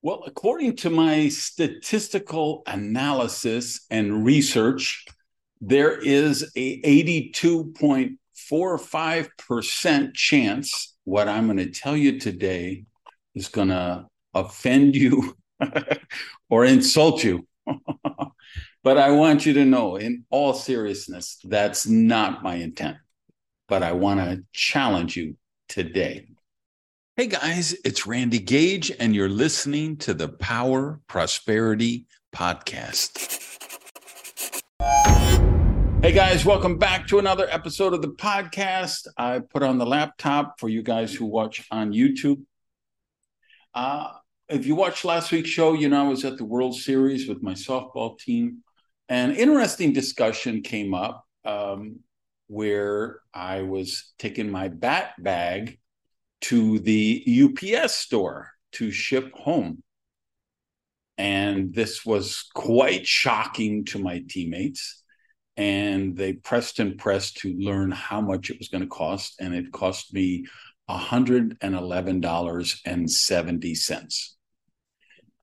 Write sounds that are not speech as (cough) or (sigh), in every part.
Well, according to my statistical analysis and research, there is a 82.45% chance what I'm going to tell you today is going to offend you (laughs) or insult you. (laughs) but I want you to know, in all seriousness, that's not my intent. But I want to challenge you today. Hey guys, it's Randy Gage, and you're listening to the Power Prosperity Podcast. Hey guys, welcome back to another episode of the podcast. I put on the laptop for you guys who watch on YouTube. Uh, if you watched last week's show, you know I was at the World Series with my softball team. An interesting discussion came up um, where I was taking my bat bag to the UPS store to ship home. And this was quite shocking to my teammates. And they pressed and pressed to learn how much it was going to cost. And it cost me $111.70.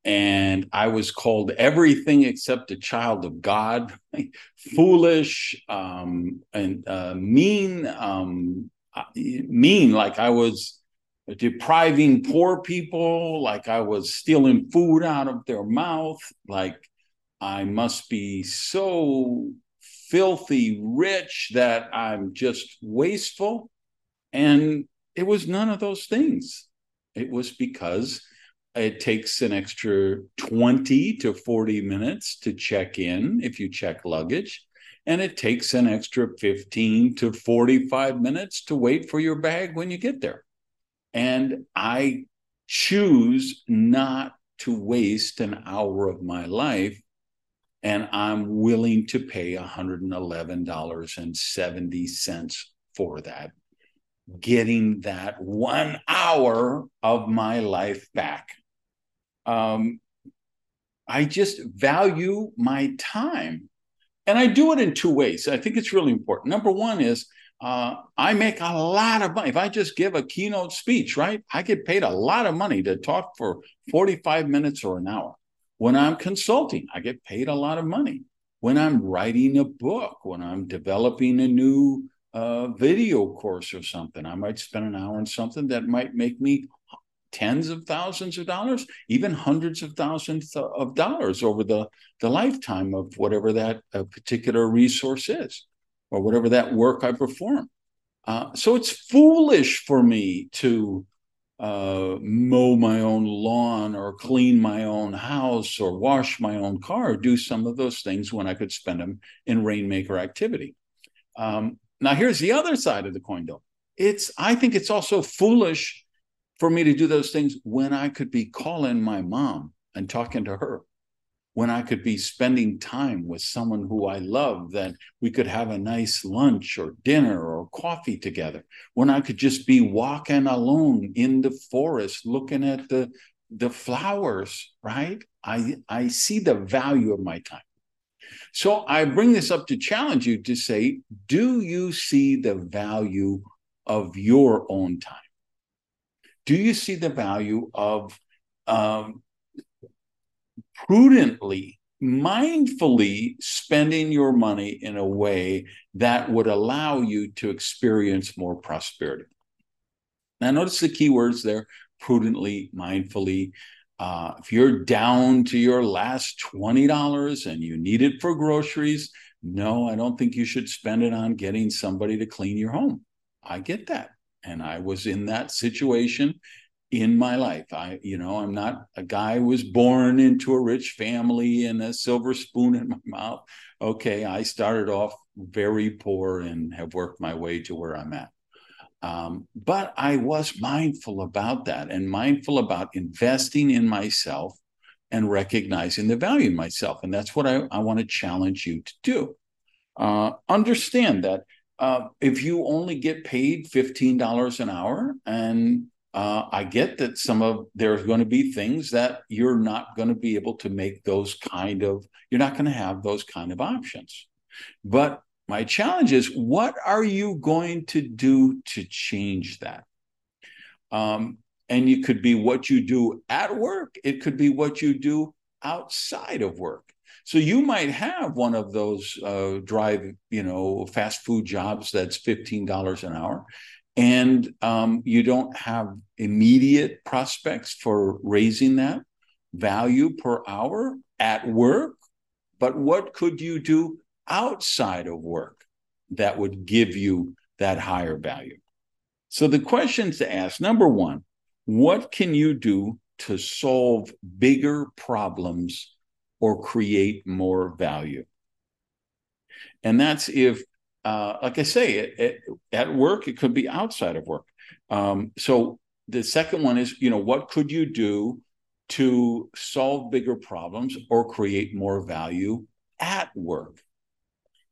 And I was called everything except a child of God, (laughs) foolish, um, and uh, mean, um, uh, mean, like I was depriving poor people, like I was stealing food out of their mouth, like I must be so filthy rich that I'm just wasteful. And it was none of those things. It was because it takes an extra 20 to 40 minutes to check in if you check luggage. And it takes an extra 15 to 45 minutes to wait for your bag when you get there. And I choose not to waste an hour of my life. And I'm willing to pay $111.70 for that, getting that one hour of my life back. Um, I just value my time. And I do it in two ways. I think it's really important. Number one is uh, I make a lot of money. If I just give a keynote speech, right, I get paid a lot of money to talk for 45 minutes or an hour. When I'm consulting, I get paid a lot of money. When I'm writing a book, when I'm developing a new uh, video course or something, I might spend an hour on something that might make me tens of thousands of dollars, even hundreds of thousands of dollars over the, the lifetime of whatever that uh, particular resource is or whatever that work I perform. Uh, so it's foolish for me to uh, mow my own lawn or clean my own house or wash my own car, or do some of those things when I could spend them in rainmaker activity. Um, now, here's the other side of the coin, though. It's I think it's also foolish for me to do those things when I could be calling my mom and talking to her when I could be spending time with someone who I love, that we could have a nice lunch or dinner or coffee together, when I could just be walking alone in the forest looking at the, the flowers, right? I, I see the value of my time. So I bring this up to challenge you to say, do you see the value of your own time? Do you see the value of um, prudently, mindfully spending your money in a way that would allow you to experience more prosperity. Now, notice the key words there prudently, mindfully. Uh, if you're down to your last $20 and you need it for groceries, no, I don't think you should spend it on getting somebody to clean your home. I get that. And I was in that situation in my life. I, you know, I'm not a guy who was born into a rich family and a silver spoon in my (laughs) mouth. Okay, I started off very poor and have worked my way to where I'm at. Um, but I was mindful about that and mindful about investing in myself and recognizing the value in myself. And that's what I, I want to challenge you to do. Uh, understand that uh, if you only get paid $15 an hour and uh, I get that some of there's going to be things that you're not going to be able to make those kind of, you're not going to have those kind of options. But my challenge is what are you going to do to change that? Um, And it could be what you do at work, it could be what you do outside of work. So you might have one of those uh, drive, you know, fast food jobs that's $15 an hour. And um, you don't have immediate prospects for raising that value per hour at work. But what could you do outside of work that would give you that higher value? So the questions to ask number one, what can you do to solve bigger problems or create more value? And that's if, uh, like I say, it, it, at work, it could be outside of work. Um, so the second one is, you know, what could you do to solve bigger problems or create more value at work?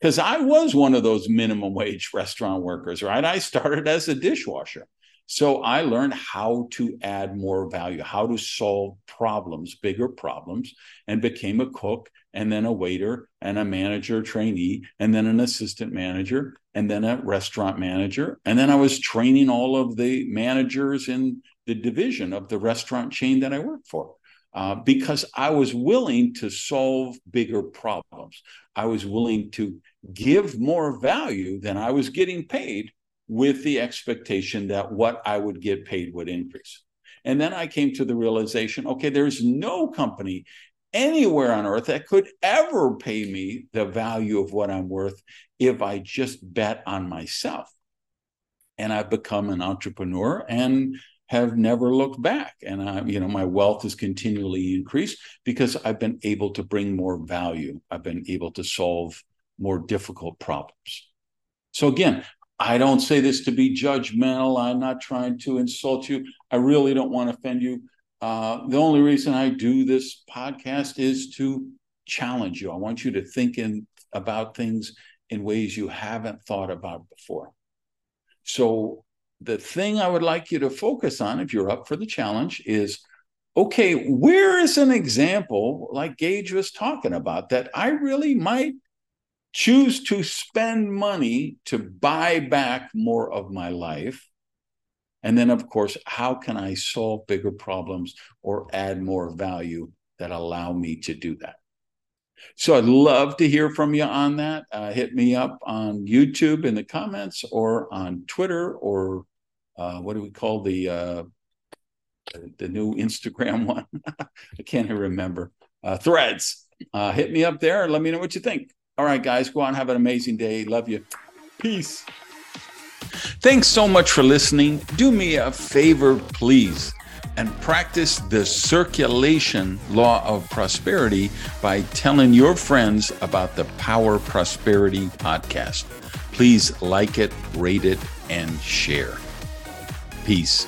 Because I was one of those minimum wage (laughs) restaurant workers, right? I started as a dishwasher. So I learned how to add more value, how to solve problems, bigger problems, and became a cook and then a waiter and a manager trainee and then an assistant manager and then a restaurant manager. And then I was training all of the managers in the division of the restaurant chain that I worked for. Uh, because I was willing to solve bigger problems. I was willing to give more value than I was getting paid with the expectation that what I would get paid would increase. And then I came to the realization okay, there's no company anywhere on earth that could ever pay me the value of what I'm worth if I just bet on myself. And I've become an entrepreneur and have never looked back. And I, you know, my wealth has continually increased because I've been able to bring more value. I've been able to solve more difficult problems. So again, I don't say this to be judgmental. I'm not trying to insult you. I really don't want to offend you. Uh, the only reason I do this podcast is to challenge you. I want you to think in, about things in ways you haven't thought about before. So, the thing I would like you to focus on, if you're up for the challenge, is okay, where is an example like Gage was talking about that I really might choose to spend money to buy back more of my life. And then, of course, how can I solve bigger problems or add more value that allow me to do that? So I'd love to hear from you on that. Uh, hit me up on YouTube in the comments or on Twitter or uh, what do we call the uh, the new Instagram (laughs) one? I can't remember. Uh, threads. Uh, hit me up there and let me know what you think. All right, guys, go on, have an amazing day. Love you. Peace. Thanks so much for listening. Do me a favor, please, and practice the circulation law of prosperity by telling your friends about the Power Prosperity podcast. Please like it, rate it, and share. Peace.